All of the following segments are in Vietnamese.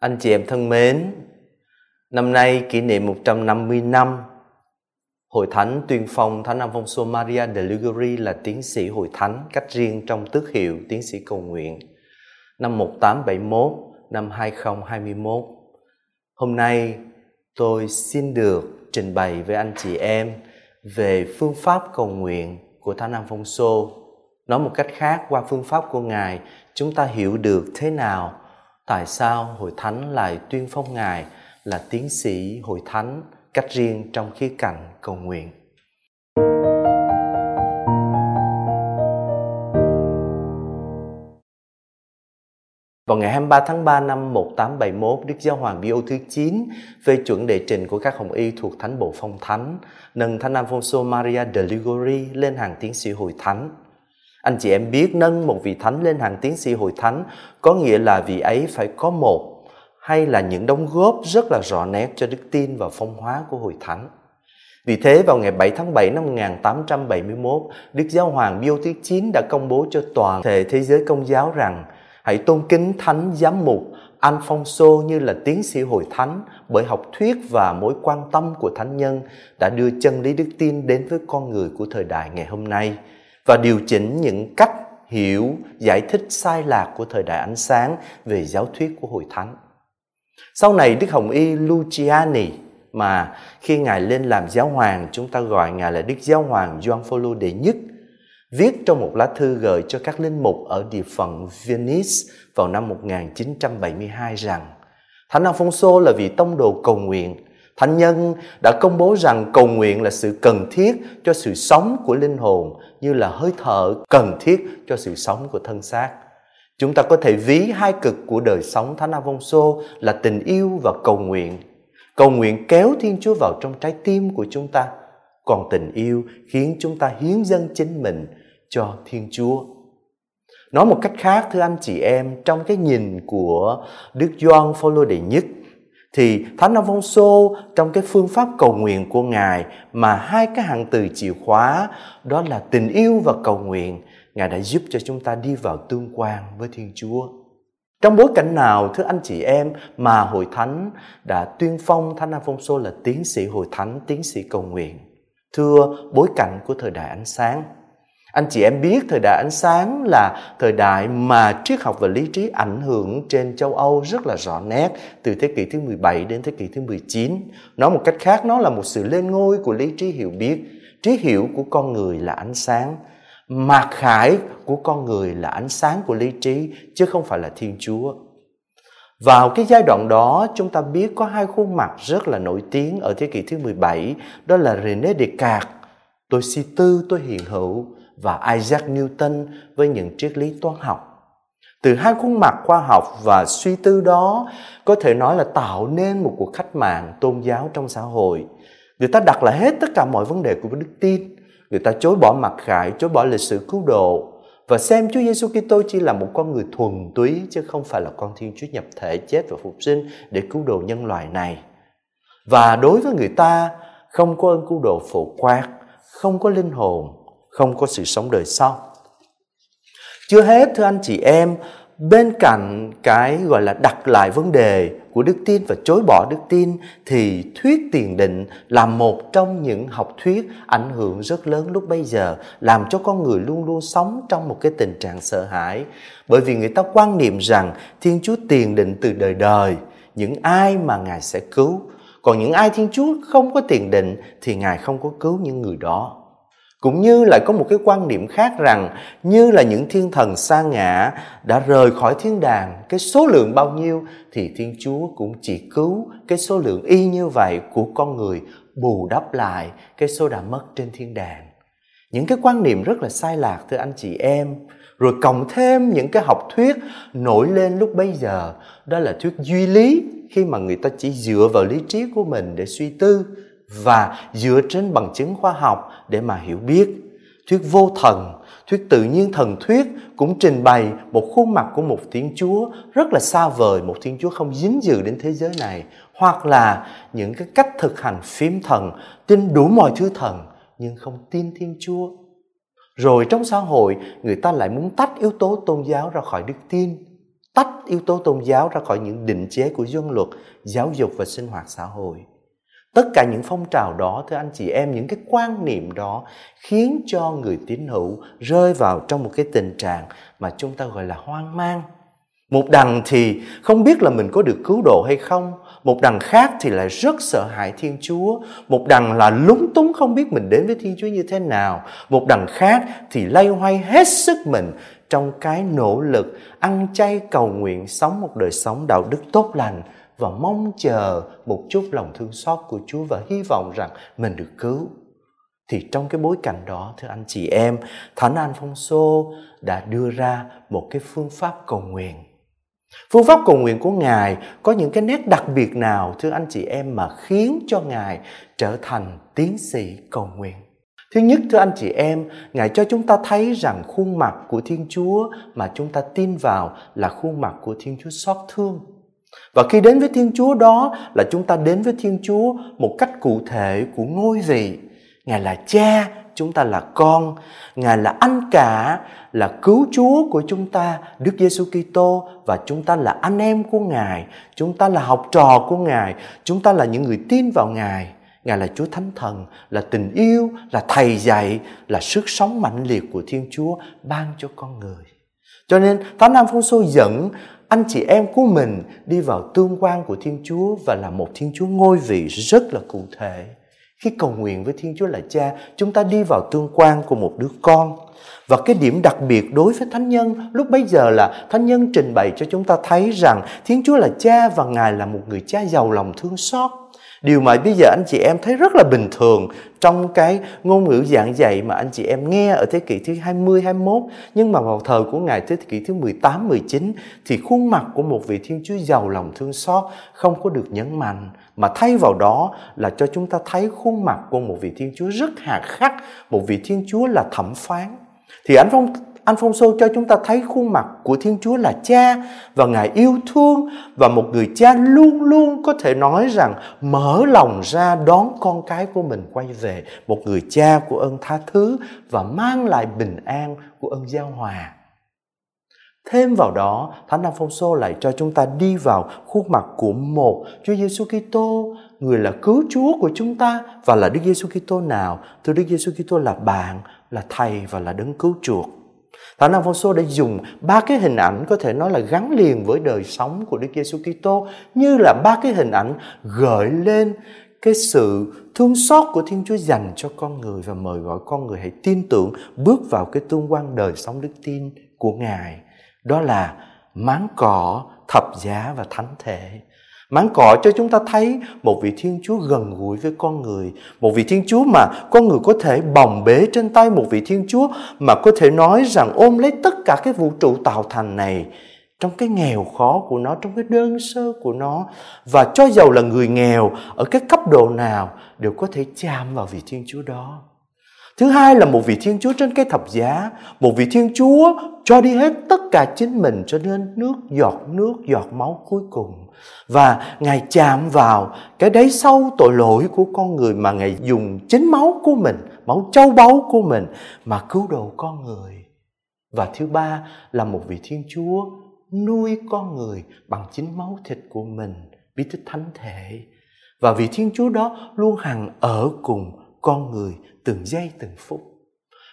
Anh chị em thân mến, năm nay kỷ niệm 150 năm Hội Thánh tuyên phong Thánh Alfonso Maria de Liguri là tiến sĩ Hội Thánh cách riêng trong tước hiệu tiến sĩ cầu nguyện năm 1871 năm 2021. Hôm nay tôi xin được trình bày với anh chị em về phương pháp cầu nguyện của Thánh Alfonso. Nói một cách khác qua phương pháp của Ngài, chúng ta hiểu được thế nào tại sao hội thánh lại tuyên phong ngài là tiến sĩ hội thánh cách riêng trong khía cạnh cầu nguyện Vào ngày 23 tháng 3 năm 1871, Đức Giáo Hoàng Pio thứ 9 phê chuẩn đệ trình của các hồng y thuộc Thánh Bộ Phong Thánh, nâng Thánh Alfonso Maria de Ligori lên hàng tiến sĩ hội thánh. Anh chị em biết nâng một vị thánh lên hàng tiến sĩ hội thánh có nghĩa là vị ấy phải có một hay là những đóng góp rất là rõ nét cho đức tin và phong hóa của hội thánh. Vì thế vào ngày 7 tháng 7 năm 1871, Đức Giáo Hoàng biêu thứ 9 đã công bố cho toàn thể thế giới công giáo rằng hãy tôn kính thánh giám mục Alfonso như là tiến sĩ hội thánh bởi học thuyết và mối quan tâm của thánh nhân đã đưa chân lý đức tin đến với con người của thời đại ngày hôm nay và điều chỉnh những cách hiểu, giải thích sai lạc của thời đại ánh sáng về giáo thuyết của hội thánh. Sau này Đức Hồng Y Luciani mà khi Ngài lên làm giáo hoàng chúng ta gọi Ngài là Đức Giáo hoàng Gioan Phaolô đệ nhất viết trong một lá thư gửi cho các linh mục ở địa phận Venice vào năm 1972 rằng Thánh Alfonso là vị tông đồ cầu nguyện Thánh nhân đã công bố rằng cầu nguyện là sự cần thiết cho sự sống của linh hồn như là hơi thở cần thiết cho sự sống của thân xác. Chúng ta có thể ví hai cực của đời sống Thánh Alfonso là tình yêu và cầu nguyện. Cầu nguyện kéo Thiên Chúa vào trong trái tim của chúng ta, còn tình yêu khiến chúng ta hiến dâng chính mình cho Thiên Chúa. Nói một cách khác thưa anh chị em, trong cái nhìn của Đức Gioan Phaolô đệ nhất thì Thánh Alfonso trong cái phương pháp cầu nguyện của Ngài mà hai cái hạng từ chìa khóa đó là tình yêu và cầu nguyện, Ngài đã giúp cho chúng ta đi vào tương quan với Thiên Chúa. Trong bối cảnh nào thưa anh chị em mà hội thánh đã tuyên phong Thánh Alfonso là tiến sĩ hội thánh, tiến sĩ cầu nguyện? Thưa bối cảnh của thời đại ánh sáng, anh chị em biết thời đại ánh sáng là thời đại mà triết học và lý trí ảnh hưởng trên châu Âu rất là rõ nét từ thế kỷ thứ 17 đến thế kỷ thứ 19. Nói một cách khác, nó là một sự lên ngôi của lý trí hiểu biết. Trí hiểu của con người là ánh sáng. Mạc khải của con người là ánh sáng của lý trí, chứ không phải là Thiên Chúa. Vào cái giai đoạn đó, chúng ta biết có hai khuôn mặt rất là nổi tiếng ở thế kỷ thứ 17 đó là René Descartes tôi si tư, tôi hiện hữu và Isaac Newton với những triết lý toán học. Từ hai khuôn mặt khoa học và suy tư đó có thể nói là tạo nên một cuộc cách mạng tôn giáo trong xã hội. Người ta đặt lại hết tất cả mọi vấn đề của đức tin. Người ta chối bỏ mặc khải, chối bỏ lịch sử cứu độ và xem Chúa Giêsu Kitô chỉ là một con người thuần túy chứ không phải là con Thiên Chúa nhập thể chết và phục sinh để cứu độ nhân loại này. Và đối với người ta không có ơn cứu độ phổ quát, không có linh hồn không có sự sống đời sau. Chưa hết thưa anh chị em, bên cạnh cái gọi là đặt lại vấn đề của đức tin và chối bỏ đức tin thì thuyết tiền định là một trong những học thuyết ảnh hưởng rất lớn lúc bây giờ làm cho con người luôn luôn sống trong một cái tình trạng sợ hãi. Bởi vì người ta quan niệm rằng thiên chúa tiền định từ đời đời những ai mà ngài sẽ cứu. Còn những ai thiên chúa không có tiền định thì ngài không có cứu những người đó cũng như lại có một cái quan niệm khác rằng như là những thiên thần sa ngã đã rời khỏi thiên đàng, cái số lượng bao nhiêu thì thiên chúa cũng chỉ cứu cái số lượng y như vậy của con người bù đắp lại cái số đã mất trên thiên đàng. Những cái quan niệm rất là sai lạc, thưa anh chị em. Rồi cộng thêm những cái học thuyết nổi lên lúc bây giờ, đó là thuyết duy lý khi mà người ta chỉ dựa vào lý trí của mình để suy tư và dựa trên bằng chứng khoa học để mà hiểu biết. Thuyết vô thần, thuyết tự nhiên thần thuyết cũng trình bày một khuôn mặt của một Thiên Chúa rất là xa vời, một Thiên Chúa không dính dự đến thế giới này, hoặc là những cái cách thực hành phím thần, tin đủ mọi thứ thần nhưng không tin Thiên Chúa. Rồi trong xã hội người ta lại muốn tách yếu tố tôn giáo ra khỏi đức tin tách yếu tố tôn giáo ra khỏi những định chế của dân luật, giáo dục và sinh hoạt xã hội. Tất cả những phong trào đó, thưa anh chị em, những cái quan niệm đó khiến cho người tín hữu rơi vào trong một cái tình trạng mà chúng ta gọi là hoang mang. Một đằng thì không biết là mình có được cứu độ hay không, một đằng khác thì lại rất sợ hãi Thiên Chúa, một đằng là lúng túng không biết mình đến với Thiên Chúa như thế nào, một đằng khác thì lay hoay hết sức mình trong cái nỗ lực ăn chay cầu nguyện sống một đời sống đạo đức tốt lành và mong chờ một chút lòng thương xót của Chúa và hy vọng rằng mình được cứu. Thì trong cái bối cảnh đó, thưa anh chị em, Thánh An Phong Xô đã đưa ra một cái phương pháp cầu nguyện. Phương pháp cầu nguyện của Ngài có những cái nét đặc biệt nào, thưa anh chị em, mà khiến cho Ngài trở thành tiến sĩ cầu nguyện? Thứ nhất thưa anh chị em, Ngài cho chúng ta thấy rằng khuôn mặt của Thiên Chúa mà chúng ta tin vào là khuôn mặt của Thiên Chúa xót thương. Và khi đến với Thiên Chúa đó là chúng ta đến với Thiên Chúa một cách cụ thể của ngôi gì Ngài là cha, chúng ta là con, Ngài là anh cả, là cứu Chúa của chúng ta, Đức Giêsu Kitô. Và chúng ta là anh em của Ngài, chúng ta là học trò của Ngài, chúng ta là những người tin vào Ngài. Ngài là Chúa Thánh Thần, là tình yêu, là thầy dạy, là sức sống mạnh liệt của Thiên Chúa ban cho con người. Cho nên Thánh Nam Phong Xô dẫn anh chị em của mình đi vào tương quan của Thiên Chúa và là một Thiên Chúa ngôi vị rất là cụ thể. Khi cầu nguyện với Thiên Chúa là Cha, chúng ta đi vào tương quan của một đứa con. Và cái điểm đặc biệt đối với Thánh Nhân lúc bấy giờ là Thánh Nhân trình bày cho chúng ta thấy rằng Thiên Chúa là Cha và Ngài là một người cha giàu lòng thương xót. Điều mà bây giờ anh chị em thấy rất là bình thường trong cái ngôn ngữ giảng dạy mà anh chị em nghe ở thế kỷ thứ 20, 21 nhưng mà vào thời của Ngài thế kỷ thứ 18, 19 thì khuôn mặt của một vị Thiên Chúa giàu lòng thương xót không có được nhấn mạnh mà thay vào đó là cho chúng ta thấy khuôn mặt của một vị Thiên Chúa rất hà khắc, một vị Thiên Chúa là thẩm phán. Thì anh Phong anh Phong Sô cho chúng ta thấy khuôn mặt của Thiên Chúa là cha và Ngài yêu thương và một người cha luôn luôn có thể nói rằng mở lòng ra đón con cái của mình quay về. Một người cha của ơn tha thứ và mang lại bình an của ơn giao hòa. Thêm vào đó, Thánh Đăng Phong Sô lại cho chúng ta đi vào khuôn mặt của một Chúa Giêsu Kitô, người là cứu Chúa của chúng ta và là Đức Giêsu Kitô nào? Thưa Đức Giêsu Kitô là bạn, là thầy và là đấng cứu chuộc. Thánh Nam Phong Xô đã dùng ba cái hình ảnh có thể nói là gắn liền với đời sống của Đức Giêsu Kitô như là ba cái hình ảnh gợi lên cái sự thương xót của Thiên Chúa dành cho con người và mời gọi con người hãy tin tưởng bước vào cái tương quan đời sống đức tin của Ngài. Đó là máng cỏ, thập giá và thánh thể. Máng cỏ cho chúng ta thấy một vị Thiên Chúa gần gũi với con người. Một vị Thiên Chúa mà con người có thể bồng bế trên tay một vị Thiên Chúa mà có thể nói rằng ôm lấy tất cả cái vũ trụ tạo thành này trong cái nghèo khó của nó, trong cái đơn sơ của nó. Và cho dầu là người nghèo ở cái cấp độ nào đều có thể chạm vào vị Thiên Chúa đó. Thứ hai là một vị Thiên Chúa trên cái thập giá, một vị Thiên Chúa cho đi hết tất cả chính mình cho nên nước giọt nước giọt máu cuối cùng. Và Ngài chạm vào cái đáy sâu tội lỗi của con người mà Ngài dùng chính máu của mình, máu châu báu của mình mà cứu độ con người. Và thứ ba là một vị Thiên Chúa nuôi con người bằng chính máu thịt của mình, bí tích thánh thể. Và vị Thiên Chúa đó luôn hằng ở cùng con người từng giây, từng phút.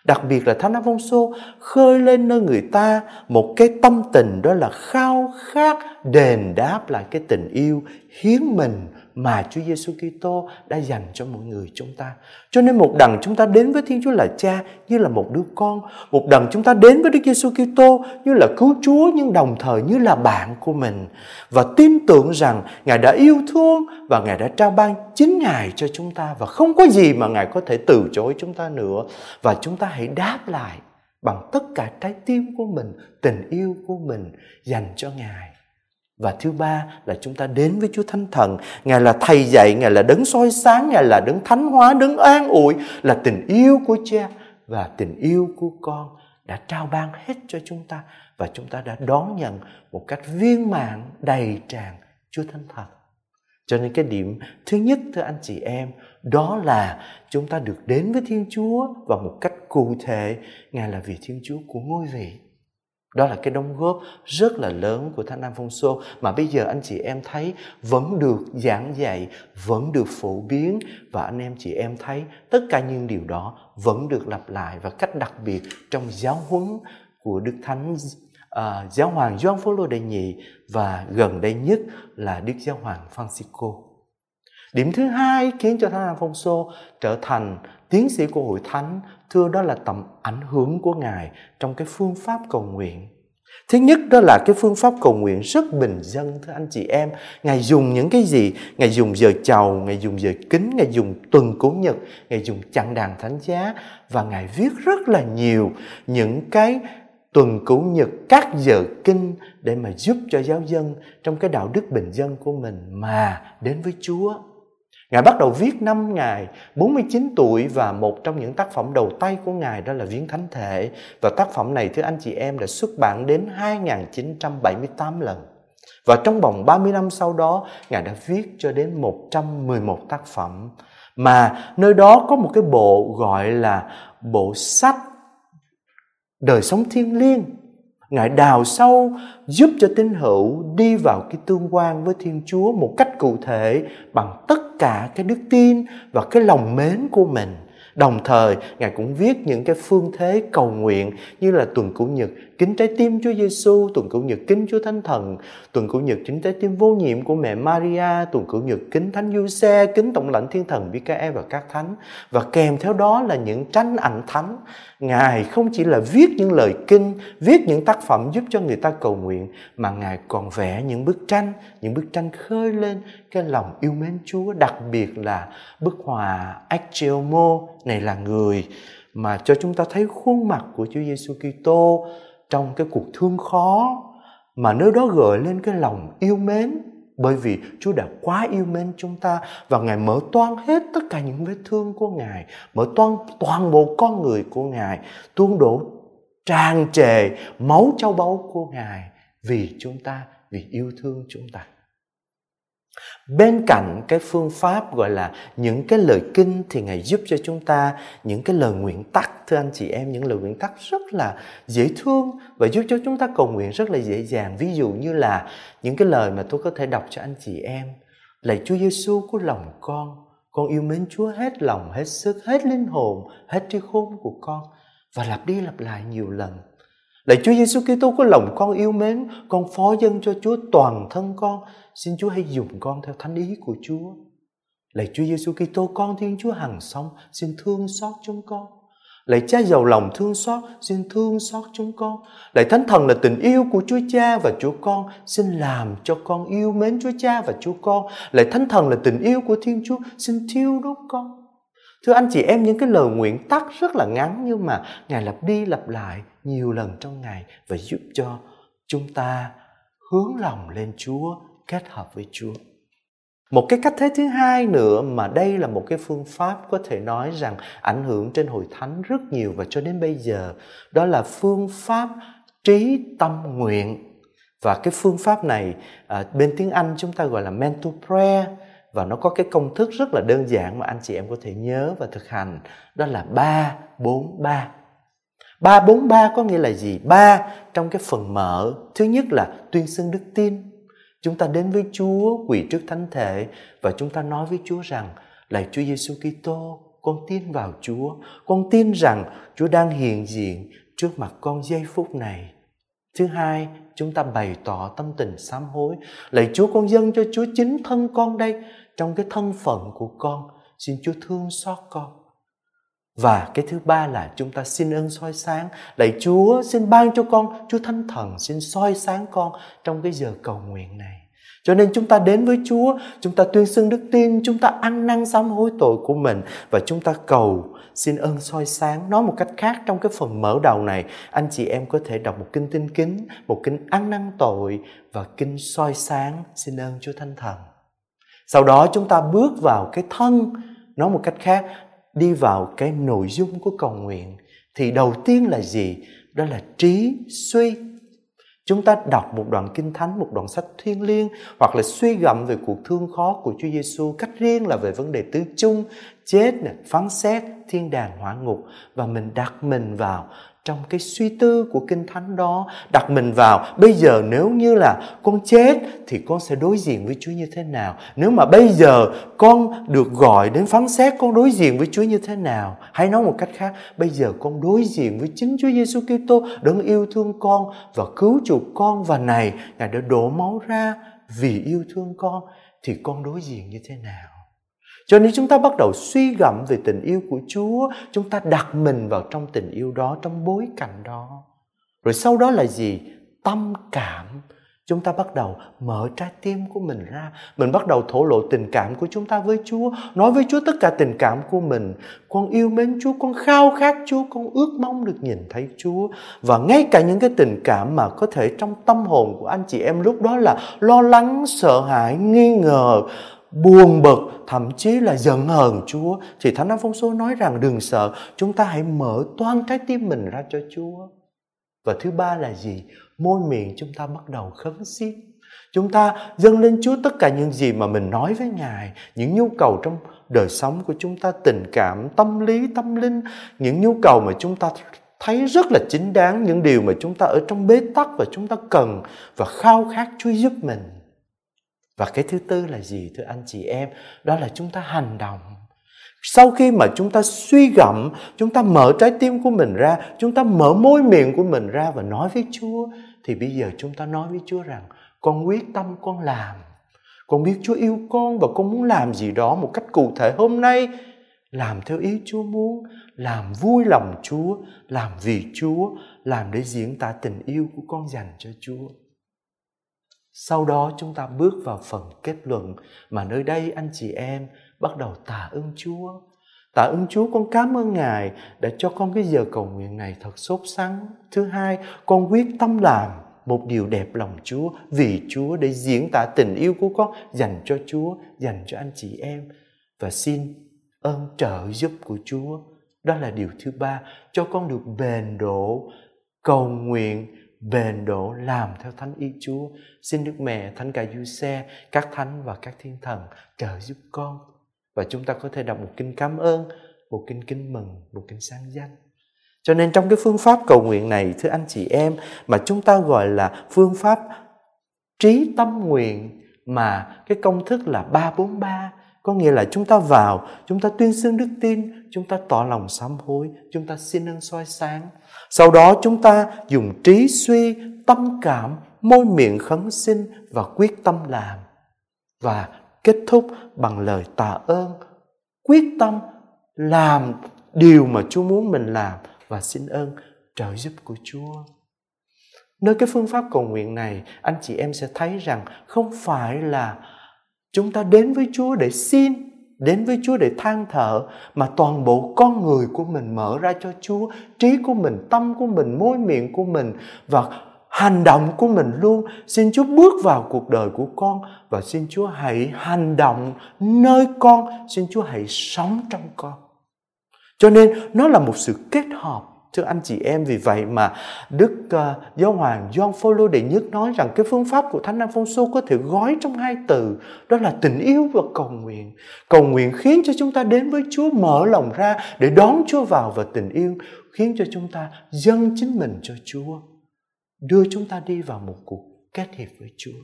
Đặc biệt là Thánh Alfonso khơi lên nơi người ta một cái tâm tình đó là khao khát, đền đáp lại cái tình yêu hiến mình mà Chúa Giêsu Kitô đã dành cho mọi người chúng ta. Cho nên một đằng chúng ta đến với Thiên Chúa là Cha như là một đứa con, một đằng chúng ta đến với Đức Giêsu Kitô như là cứu Chúa nhưng đồng thời như là bạn của mình và tin tưởng rằng Ngài đã yêu thương và Ngài đã trao ban chính Ngài cho chúng ta và không có gì mà Ngài có thể từ chối chúng ta nữa và chúng ta hãy đáp lại bằng tất cả trái tim của mình, tình yêu của mình dành cho Ngài. Và thứ ba là chúng ta đến với Chúa Thánh Thần. Ngài là thầy dạy, Ngài là đấng soi sáng, Ngài là đấng thánh hóa, đấng an ủi, là tình yêu của cha và tình yêu của con đã trao ban hết cho chúng ta và chúng ta đã đón nhận một cách viên mãn đầy tràn Chúa Thánh Thần. Cho nên cái điểm thứ nhất thưa anh chị em đó là chúng ta được đến với Thiên Chúa và một cách cụ thể Ngài là vị Thiên Chúa của ngôi vị đó là cái đóng góp rất là lớn của Thánh nam phong sô mà bây giờ anh chị em thấy vẫn được giảng dạy, vẫn được phổ biến và anh em chị em thấy tất cả những điều đó vẫn được lặp lại và cách đặc biệt trong giáo huấn của Đức Thánh uh, Giáo hoàng Gioan Phaolô đệ nhị và gần đây nhất là Đức Giáo hoàng Francisco. Điểm thứ hai khiến cho Thánh nam phong sô trở thành tiến sĩ của hội thánh thưa đó là tầm ảnh hưởng của ngài trong cái phương pháp cầu nguyện. Thứ nhất đó là cái phương pháp cầu nguyện rất bình dân, thưa anh chị em. Ngài dùng những cái gì? Ngài dùng giờ chầu, ngài dùng giờ kính, ngài dùng tuần cố nhật, ngài dùng chặng đàn thánh giá và ngài viết rất là nhiều những cái tuần cố nhật, các giờ kinh để mà giúp cho giáo dân trong cái đạo đức bình dân của mình mà đến với Chúa. Ngài bắt đầu viết năm Ngài 49 tuổi và một trong những tác phẩm đầu tay của Ngài đó là Viếng Thánh Thể. Và tác phẩm này thưa anh chị em đã xuất bản đến 2978 lần. Và trong vòng 30 năm sau đó, Ngài đã viết cho đến 111 tác phẩm. Mà nơi đó có một cái bộ gọi là bộ sách đời sống thiêng liêng Ngài đào sâu giúp cho tín hữu đi vào cái tương quan với Thiên Chúa một cách cụ thể bằng tất cả cái đức tin và cái lòng mến của mình. Đồng thời, Ngài cũng viết những cái phương thế cầu nguyện như là tuần cửu nhật kính trái tim Chúa Giêsu, tuần cửu nhật kính Chúa Thánh Thần, tuần cửu nhật kính trái tim vô nhiệm của mẹ Maria, tuần cửu nhật kính Thánh Giuse, kính tổng lãnh thiên thần Michael và các thánh và kèm theo đó là những tranh ảnh thánh. Ngài không chỉ là viết những lời kinh, viết những tác phẩm giúp cho người ta cầu nguyện mà Ngài còn vẽ những bức tranh, những bức tranh khơi lên cái lòng yêu mến Chúa, đặc biệt là bức họa Achelmo này là người mà cho chúng ta thấy khuôn mặt của Chúa Giêsu Kitô trong cái cuộc thương khó mà nơi đó gợi lên cái lòng yêu mến. Bởi vì Chúa đã quá yêu mến chúng ta và Ngài mở toan hết tất cả những vết thương của Ngài, mở toan toàn bộ con người của Ngài, tuôn đổ tràn trề máu châu báu của Ngài vì chúng ta, vì yêu thương chúng ta bên cạnh cái phương pháp gọi là những cái lời kinh thì ngài giúp cho chúng ta những cái lời nguyện tắc thưa anh chị em những lời nguyện tắc rất là dễ thương và giúp cho chúng ta cầu nguyện rất là dễ dàng ví dụ như là những cái lời mà tôi có thể đọc cho anh chị em lạy Chúa Giêsu của lòng con con yêu mến Chúa hết lòng hết sức hết linh hồn hết trí khôn của con và lặp đi lặp lại nhiều lần Lạy Chúa Giêsu Kitô có lòng con yêu mến, con phó dân cho Chúa toàn thân con. Xin Chúa hãy dùng con theo thánh ý của Chúa. Lạy Chúa Giêsu Kitô, con Thiên Chúa hằng sống, xin thương xót chúng con. Lạy Cha giàu lòng thương xót, xin thương xót chúng con. Lạy Thánh Thần là tình yêu của Chúa Cha và Chúa Con, xin làm cho con yêu mến Chúa Cha và Chúa Con. Lạy Thánh Thần là tình yêu của Thiên Chúa, xin thiêu đốt con. Thưa anh chị em, những cái lời nguyện tắt rất là ngắn nhưng mà Ngài lặp đi lặp lại nhiều lần trong ngày và giúp cho chúng ta hướng lòng lên Chúa, kết hợp với Chúa. Một cái cách thế thứ hai nữa mà đây là một cái phương pháp có thể nói rằng ảnh hưởng trên hội thánh rất nhiều và cho đến bây giờ đó là phương pháp trí tâm nguyện và cái phương pháp này à, bên tiếng Anh chúng ta gọi là mental prayer và nó có cái công thức rất là đơn giản mà anh chị em có thể nhớ và thực hành đó là 3 4 3. 3 4 3 có nghĩa là gì? 3 trong cái phần mở, thứ nhất là tuyên xưng đức tin. Chúng ta đến với Chúa quỳ trước thánh thể và chúng ta nói với Chúa rằng lạy Chúa Giêsu Kitô, con tin vào Chúa, con tin rằng Chúa đang hiện diện trước mặt con giây phút này. Thứ hai, chúng ta bày tỏ tâm tình sám hối. Lạy Chúa con dâng cho Chúa chính thân con đây trong cái thân phận của con xin chúa thương xót con và cái thứ ba là chúng ta xin ơn soi sáng. Lạy chúa xin ban cho con chúa thánh thần xin soi sáng con trong cái giờ cầu nguyện này. Cho nên chúng ta đến với Chúa, chúng ta tuyên xưng đức tin, chúng ta ăn năn sám hối tội của mình và chúng ta cầu xin ơn soi sáng. Nói một cách khác trong cái phần mở đầu này, anh chị em có thể đọc một kinh tinh kính, một kinh ăn năn tội và kinh soi sáng xin ơn Chúa Thánh Thần. Sau đó chúng ta bước vào cái thân. Nói một cách khác đi vào cái nội dung của cầu nguyện thì đầu tiên là gì? Đó là trí suy. Chúng ta đọc một đoạn kinh thánh, một đoạn sách thiêng liêng hoặc là suy gẫm về cuộc thương khó của Chúa Giêsu cách riêng là về vấn đề tứ chung chết nè, phán xét thiên đàng hỏa ngục và mình đặt mình vào trong cái suy tư của kinh thánh đó, đặt mình vào, bây giờ nếu như là con chết thì con sẽ đối diện với Chúa như thế nào? Nếu mà bây giờ con được gọi đến phán xét con đối diện với Chúa như thế nào? Hay nói một cách khác, bây giờ con đối diện với chính Chúa Giêsu Kitô đấng yêu thương con và cứu chuộc con và này, ngài đã đổ máu ra vì yêu thương con, thì con đối diện như thế nào? Cho nên chúng ta bắt đầu suy gẫm về tình yêu của Chúa, chúng ta đặt mình vào trong tình yêu đó, trong bối cảnh đó. Rồi sau đó là gì? Tâm cảm. Chúng ta bắt đầu mở trái tim của mình ra, mình bắt đầu thổ lộ tình cảm của chúng ta với Chúa, nói với Chúa tất cả tình cảm của mình. Con yêu mến Chúa, con khao khát Chúa, con ước mong được nhìn thấy Chúa. Và ngay cả những cái tình cảm mà có thể trong tâm hồn của anh chị em lúc đó là lo lắng, sợ hãi, nghi ngờ, buồn bực, thậm chí là giận hờn Chúa. Thì Thánh Áp Phong Số nói rằng đừng sợ, chúng ta hãy mở toan trái tim mình ra cho Chúa. Và thứ ba là gì? Môi miệng chúng ta bắt đầu khấn xiết. Chúng ta dâng lên Chúa tất cả những gì mà mình nói với Ngài, những nhu cầu trong đời sống của chúng ta, tình cảm, tâm lý, tâm linh, những nhu cầu mà chúng ta thấy rất là chính đáng, những điều mà chúng ta ở trong bế tắc và chúng ta cần và khao khát Chúa giúp mình và cái thứ tư là gì, thưa anh chị em? Đó là chúng ta hành động. Sau khi mà chúng ta suy gẫm, chúng ta mở trái tim của mình ra, chúng ta mở môi miệng của mình ra và nói với chúa, thì bây giờ chúng ta nói với chúa rằng, con quyết tâm con làm. Con biết chúa yêu con và con muốn làm gì đó một cách cụ thể hôm nay. Làm theo ý chúa muốn, làm vui lòng chúa, làm vì chúa, làm để diễn tả tình yêu của con dành cho chúa sau đó chúng ta bước vào phần kết luận mà nơi đây anh chị em bắt đầu tạ ơn Chúa. Tạ ơn Chúa con cảm ơn Ngài đã cho con cái giờ cầu nguyện này thật sốt sắng. Thứ hai, con quyết tâm làm một điều đẹp lòng Chúa vì Chúa để diễn tả tình yêu của con dành cho Chúa, dành cho anh chị em. Và xin ơn trợ giúp của Chúa. Đó là điều thứ ba, cho con được bền độ, cầu nguyện bền đổ làm theo thánh ý Chúa. Xin Đức Mẹ, Thánh Cả Du Xe, các thánh và các thiên thần trợ giúp con. Và chúng ta có thể đọc một kinh cảm ơn, một kinh kính mừng, một kinh sáng danh. Cho nên trong cái phương pháp cầu nguyện này, thưa anh chị em, mà chúng ta gọi là phương pháp trí tâm nguyện mà cái công thức là 343 có nghĩa là chúng ta vào, chúng ta tuyên xưng đức tin, chúng ta tỏ lòng sám hối, chúng ta xin ơn soi sáng. Sau đó chúng ta dùng trí suy, tâm cảm, môi miệng khấn xin và quyết tâm làm. Và kết thúc bằng lời tạ ơn, quyết tâm làm điều mà Chúa muốn mình làm và xin ơn trợ giúp của Chúa. Nơi cái phương pháp cầu nguyện này, anh chị em sẽ thấy rằng không phải là Chúng ta đến với Chúa để xin, đến với Chúa để than thở mà toàn bộ con người của mình mở ra cho Chúa, trí của mình, tâm của mình, môi miệng của mình và hành động của mình luôn. Xin Chúa bước vào cuộc đời của con và xin Chúa hãy hành động nơi con, xin Chúa hãy sống trong con. Cho nên nó là một sự kết hợp Thưa anh chị em, vì vậy mà Đức uh, Giáo Hoàng John Paul đệ nhất nói rằng cái phương pháp của Thánh Alfonso có thể gói trong hai từ, đó là tình yêu và cầu nguyện. Cầu nguyện khiến cho chúng ta đến với Chúa mở lòng ra để đón Chúa vào và tình yêu khiến cho chúng ta dâng chính mình cho Chúa, đưa chúng ta đi vào một cuộc kết hiệp với Chúa.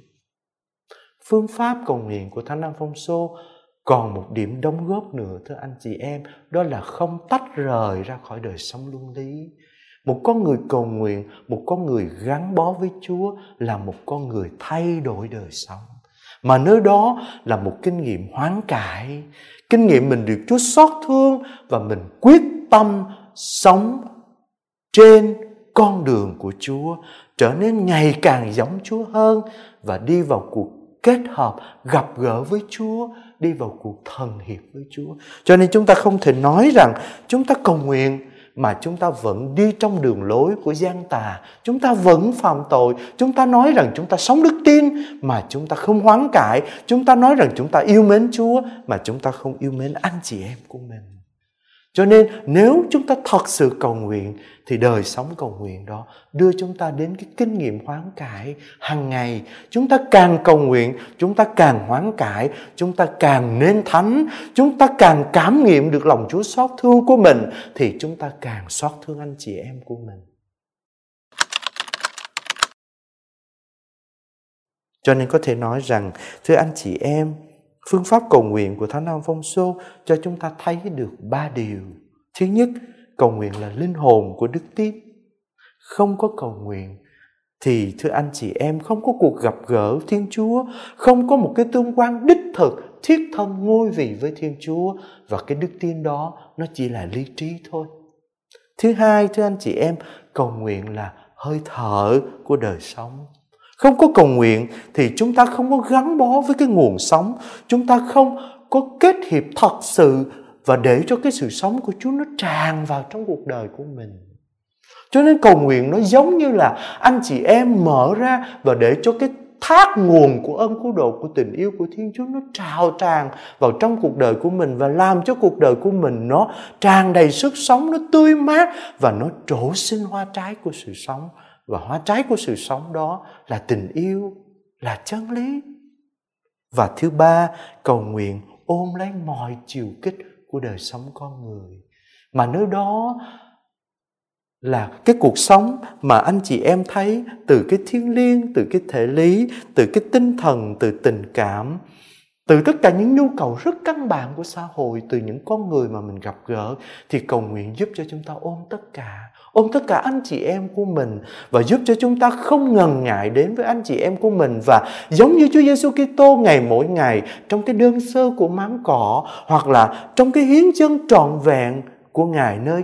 Phương pháp cầu nguyện của Thánh Alfonso còn một điểm đóng góp nữa, thưa anh chị em, đó là không tách rời ra khỏi đời sống luân lý. Một con người cầu nguyện, một con người gắn bó với chúa là một con người thay đổi đời sống. Mà nơi đó là một kinh nghiệm hoán cải, kinh nghiệm mình được chúa xót thương và mình quyết tâm sống trên con đường của chúa, trở nên ngày càng giống chúa hơn và đi vào cuộc kết hợp gặp gỡ với chúa đi vào cuộc thần hiệp với Chúa. Cho nên chúng ta không thể nói rằng chúng ta cầu nguyện mà chúng ta vẫn đi trong đường lối của gian tà, chúng ta vẫn phạm tội, chúng ta nói rằng chúng ta sống đức tin mà chúng ta không hoán cải, chúng ta nói rằng chúng ta yêu mến Chúa mà chúng ta không yêu mến anh chị em của mình cho nên nếu chúng ta thật sự cầu nguyện, thì đời sống cầu nguyện đó đưa chúng ta đến cái kinh nghiệm hoán cải hàng ngày. Chúng ta càng cầu nguyện, chúng ta càng hoán cải, chúng ta càng nên thánh, chúng ta càng cảm nghiệm được lòng chúa xót thương của mình, thì chúng ta càng xót thương anh chị em của mình. Cho nên có thể nói rằng, thưa anh chị em phương pháp cầu nguyện của thánh nam phong xô cho chúng ta thấy được ba điều. Thứ nhất, cầu nguyện là linh hồn của đức tin không có cầu nguyện thì thưa anh chị em, không có cuộc gặp gỡ thiên chúa, không có một cái tương quan đích thực, thiết thân ngôi vị với thiên chúa. Và cái đức tin đó, nó chỉ là lý trí thôi. Thứ hai, thưa anh chị em, cầu nguyện là hơi thở của đời sống không có cầu nguyện thì chúng ta không có gắn bó với cái nguồn sống chúng ta không có kết hiệp thật sự và để cho cái sự sống của Chúa nó tràn vào trong cuộc đời của mình. Cho nên cầu nguyện nó giống như là anh chị em mở ra và để cho cái thác nguồn của ân cứu độ của tình yêu của Thiên Chúa nó trào tràn vào trong cuộc đời của mình và làm cho cuộc đời của mình nó tràn đầy sức sống, nó tươi mát và nó trổ sinh hoa trái của sự sống. Và hoa trái của sự sống đó là tình yêu, là chân lý. Và thứ ba, cầu nguyện ôm lấy mọi chiều kích của đời sống con người mà nơi đó là cái cuộc sống mà anh chị em thấy từ cái thiên liêng từ cái thể lý từ cái tinh thần từ tình cảm từ tất cả những nhu cầu rất căn bản của xã hội từ những con người mà mình gặp gỡ thì cầu nguyện giúp cho chúng ta ôm tất cả ôm tất cả anh chị em của mình và giúp cho chúng ta không ngần ngại đến với anh chị em của mình. Và giống như Chúa Giêsu Kitô, ngày mỗi ngày, trong cái đơn sơ của máng cỏ hoặc là trong cái hiến chân trọn vẹn của Ngài nơi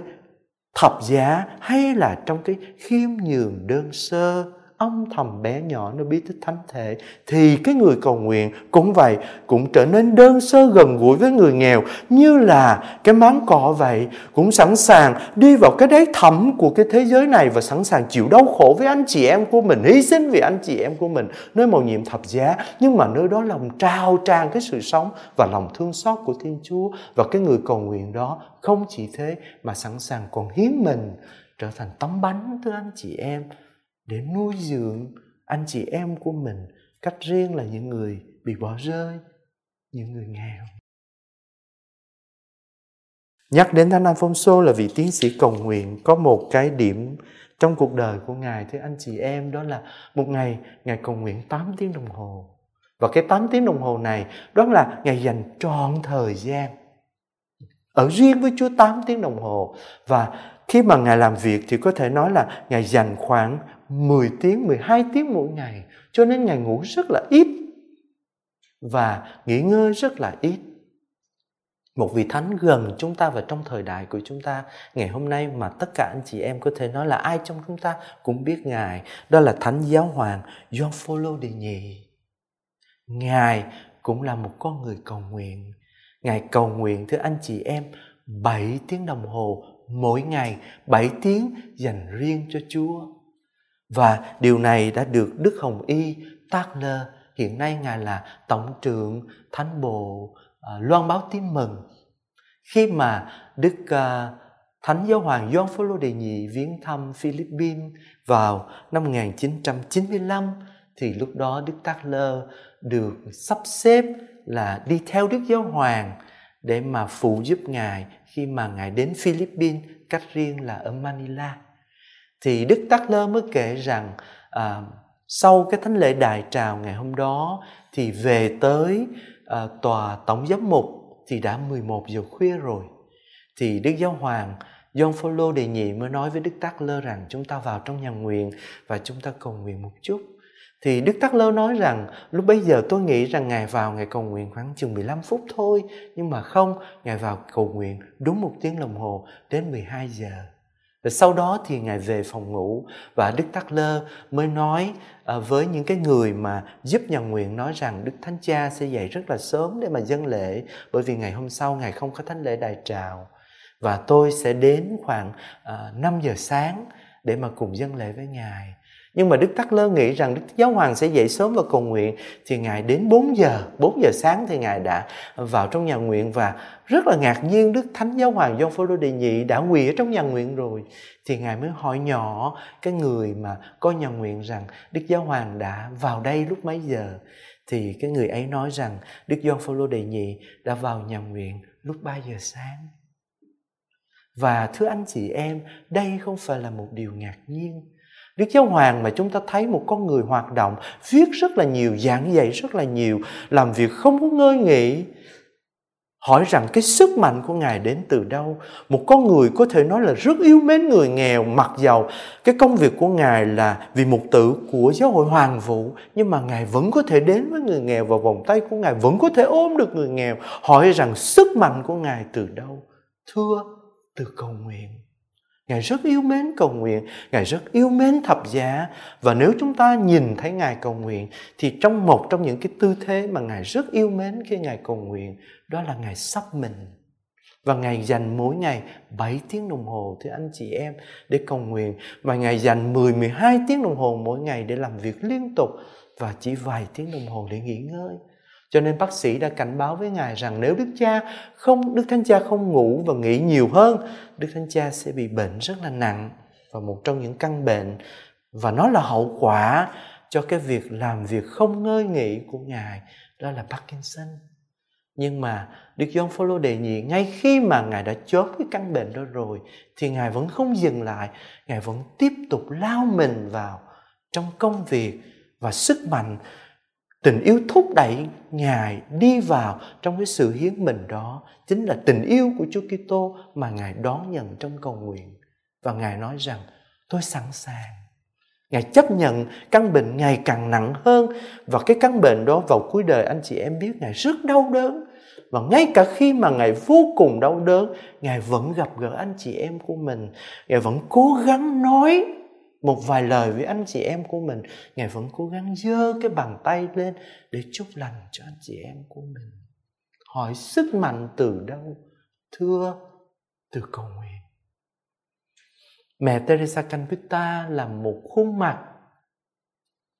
thập giá hay là trong cái khiêm nhường đơn sơ âm thầm bé nhỏ nó biết thích thánh thể, thì cái người cầu nguyện cũng vậy, cũng trở nên đơn sơ gần gũi với người nghèo, như là cái máng cỏ vậy, cũng sẵn sàng đi vào cái đáy thẳm của cái thế giới này và sẵn sàng chịu đau khổ với anh chị em của mình, hy sinh vì anh chị em của mình, nơi màu nhiệm thập giá. Nhưng mà nơi đó lòng trao tràn cái sự sống và lòng thương xót của Thiên Chúa, và cái người cầu nguyện đó không chỉ thế mà sẵn sàng còn hiến mình trở thành tấm bánh, thưa anh chị em để nuôi dưỡng anh chị em của mình cách riêng là những người bị bỏ rơi, những người nghèo. Nhắc đến thánh Alfonso là vị tiến sĩ cầu nguyện, có một cái điểm trong cuộc đời của ngài thưa anh chị em, đó là một ngày ngài cầu nguyện 8 tiếng đồng hồ. Và cái 8 tiếng đồng hồ này, đó là ngài dành trọn thời gian ở riêng với Chúa 8 tiếng đồng hồ. Và khi mà ngài làm việc thì có thể nói là ngài dành khoảng 10 tiếng, 12 tiếng mỗi ngày. Cho nên Ngài ngủ rất là ít và nghỉ ngơi rất là ít. Một vị thánh gần chúng ta và trong thời đại của chúng ta ngày hôm nay mà tất cả anh chị em có thể nói là ai trong chúng ta cũng biết Ngài. Đó là Thánh Giáo Hoàng John Paul đệ nhị. Ngài cũng là một con người cầu nguyện. Ngài cầu nguyện thưa anh chị em 7 tiếng đồng hồ mỗi ngày, 7 tiếng dành riêng cho Chúa. Và điều này đã được Đức Hồng Y Tagler, hiện nay Ngài là Tổng trưởng Thánh Bộ uh, loan báo tin mừng. Khi mà Đức uh, Thánh Giáo Hoàng Gioan Phaolô Đệ Nhị viếng thăm Philippines vào năm 1995 thì lúc đó Đức Tagler được sắp xếp là đi theo Đức Giáo Hoàng để mà phụ giúp Ngài khi mà Ngài đến Philippines cách riêng là ở Manila thì Đức Tắc Lơ mới kể rằng à, sau cái thánh lễ đại trào ngày hôm đó thì về tới à, tòa tổng giám mục thì đã 11 giờ khuya rồi thì Đức Giáo Hoàng John Phaolô đề nhị mới nói với Đức Tắc Lơ rằng chúng ta vào trong nhà nguyện và chúng ta cầu nguyện một chút. Thì Đức Tắc Lơ nói rằng lúc bây giờ tôi nghĩ rằng Ngài vào Ngài cầu nguyện khoảng chừng 15 phút thôi. Nhưng mà không, Ngài vào cầu nguyện đúng một tiếng đồng hồ đến 12 giờ. Rồi sau đó thì Ngài về phòng ngủ và Đức Tắc Lơ mới nói à, với những cái người mà giúp nhà nguyện nói rằng Đức Thánh Cha sẽ dậy rất là sớm để mà dân lễ bởi vì ngày hôm sau Ngài không có thánh lễ đại trào và tôi sẽ đến khoảng à, 5 giờ sáng để mà cùng dân lễ với Ngài. Nhưng mà Đức Tắc Lơ nghĩ rằng Đức Giáo Hoàng sẽ dậy sớm và cầu nguyện thì Ngài đến 4 giờ, 4 giờ sáng thì Ngài đã vào trong nhà nguyện và rất là ngạc nhiên Đức Thánh Giáo Hoàng John Paul Đệ Nhị đã quỳ ở trong nhà nguyện rồi thì Ngài mới hỏi nhỏ cái người mà có nhà nguyện rằng Đức Giáo Hoàng đã vào đây lúc mấy giờ thì cái người ấy nói rằng Đức John Paul Đệ Nhị đã vào nhà nguyện lúc 3 giờ sáng. Và thưa anh chị em, đây không phải là một điều ngạc nhiên. Đức Giáo Hoàng mà chúng ta thấy một con người hoạt động, viết rất là nhiều, giảng dạy rất là nhiều, làm việc không có ngơi nghỉ, hỏi rằng cái sức mạnh của ngài đến từ đâu? Một con người có thể nói là rất yêu mến người nghèo mặc dầu cái công việc của ngài là vì mục tử của giáo hội hoàng vũ nhưng mà ngài vẫn có thể đến với người nghèo và vòng tay của ngài vẫn có thể ôm được người nghèo. Hỏi rằng sức mạnh của ngài từ đâu? Thưa từ cầu nguyện. Ngài rất yêu mến cầu nguyện, Ngài rất yêu mến thập giá và nếu chúng ta nhìn thấy Ngài cầu nguyện thì trong một trong những cái tư thế mà Ngài rất yêu mến khi Ngài cầu nguyện đó là Ngài sắp mình. Và Ngài dành mỗi ngày 7 tiếng đồng hồ thưa anh chị em để cầu nguyện và Ngài dành 10 12 tiếng đồng hồ mỗi ngày để làm việc liên tục và chỉ vài tiếng đồng hồ để nghỉ ngơi. Cho nên bác sĩ đã cảnh báo với ngài rằng nếu Đức Cha không Đức Thánh Cha không ngủ và nghỉ nhiều hơn, Đức Thánh Cha sẽ bị bệnh rất là nặng và một trong những căn bệnh và nó là hậu quả cho cái việc làm việc không ngơi nghỉ của ngài đó là Parkinson. Nhưng mà Đức John Paul đề nghị ngay khi mà Ngài đã chốt cái căn bệnh đó rồi thì Ngài vẫn không dừng lại, Ngài vẫn tiếp tục lao mình vào trong công việc và sức mạnh tình yêu thúc đẩy ngài đi vào trong cái sự hiến mình đó chính là tình yêu của Chúa Kitô mà ngài đón nhận trong cầu nguyện. Và ngài nói rằng, tôi sẵn sàng. Ngài chấp nhận căn bệnh ngày càng nặng hơn và cái căn bệnh đó vào cuối đời, anh chị em biết, ngài rất đau đớn. Và ngay cả khi mà ngài vô cùng đau đớn, ngài vẫn gặp gỡ anh chị em của mình. Ngài vẫn cố gắng nói một vài lời với anh chị em của mình. Ngài vẫn cố gắng giơ cái bàn tay lên để chúc lành cho anh chị em của mình. Hỏi sức mạnh từ đâu? Thưa, từ cầu nguyện. Mẹ Teresa Calcutta là một khuôn mặt,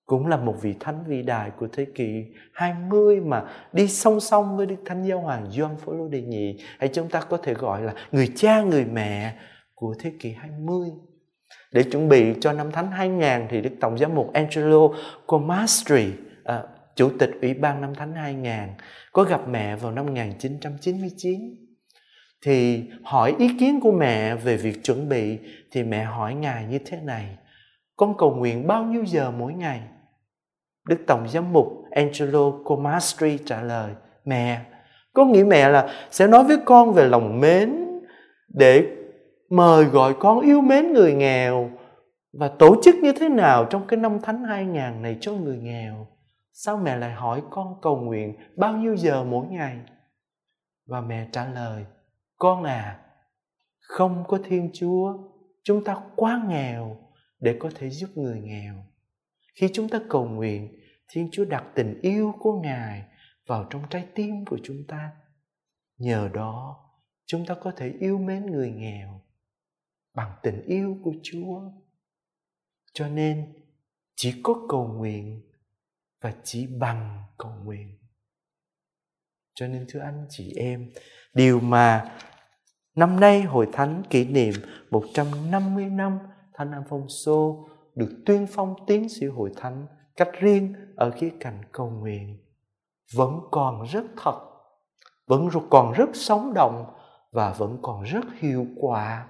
cũng là một vị thánh vĩ đại của thế kỷ 20 mà đi song song với Đức Thánh Giáo Hoàng Gioan Phaolô đệ nhị hay chúng ta có thể gọi là người cha, người mẹ của thế kỷ 20 để chuẩn bị cho năm Thánh 2000 thì Đức Tổng giám mục Angelo Comastri, à, Chủ tịch Ủy ban năm Thánh 2000, có gặp mẹ vào năm 1999. Thì hỏi ý kiến của mẹ về việc chuẩn bị thì mẹ hỏi Ngài như thế này. Con cầu nguyện bao nhiêu giờ mỗi ngày? Đức Tổng giám mục Angelo Comastri trả lời, mẹ, có nghĩ mẹ là sẽ nói với con về lòng mến để mời gọi con yêu mến người nghèo và tổ chức như thế nào trong cái năm thánh 2000 này cho người nghèo. Sao mẹ lại hỏi con cầu nguyện bao nhiêu giờ mỗi ngày? Và mẹ trả lời, con à, không có Thiên Chúa, chúng ta quá nghèo để có thể giúp người nghèo. Khi chúng ta cầu nguyện, Thiên Chúa đặt tình yêu của Ngài vào trong trái tim của chúng ta. Nhờ đó, chúng ta có thể yêu mến người nghèo bằng tình yêu của Chúa. Cho nên chỉ có cầu nguyện và chỉ bằng cầu nguyện. Cho nên thưa anh chị em, điều mà năm nay Hội Thánh kỷ niệm 150 năm Thánh Alfonso được tuyên phong tiến sĩ Hội Thánh cách riêng ở khía cạnh cầu nguyện vẫn còn rất thật, vẫn còn rất sống động và vẫn còn rất hiệu quả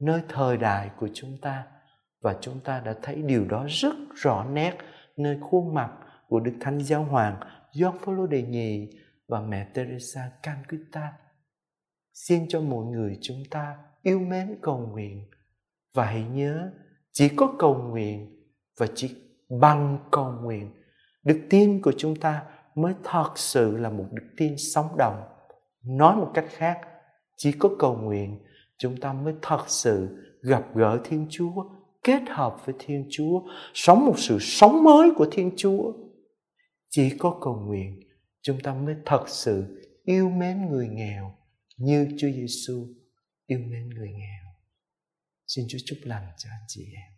nơi thời đại của chúng ta. Và chúng ta đã thấy điều đó rất rõ nét nơi khuôn mặt của Đức Thánh Giáo Hoàng Gioan Phaolô đệ nhì và mẹ Teresa Calcutta. Xin cho mọi người chúng ta yêu mến cầu nguyện. Và hãy nhớ, chỉ có cầu nguyện và chỉ bằng cầu nguyện, đức tin của chúng ta mới thật sự là một đức tin sống động. Nói một cách khác, chỉ có cầu nguyện chúng ta mới thật sự gặp gỡ Thiên Chúa, kết hợp với Thiên Chúa, sống một sự sống mới của Thiên Chúa. Chỉ có cầu nguyện, chúng ta mới thật sự yêu mến người nghèo như Chúa Giêsu yêu mến người nghèo. Xin Chúa chúc lành cho anh chị em.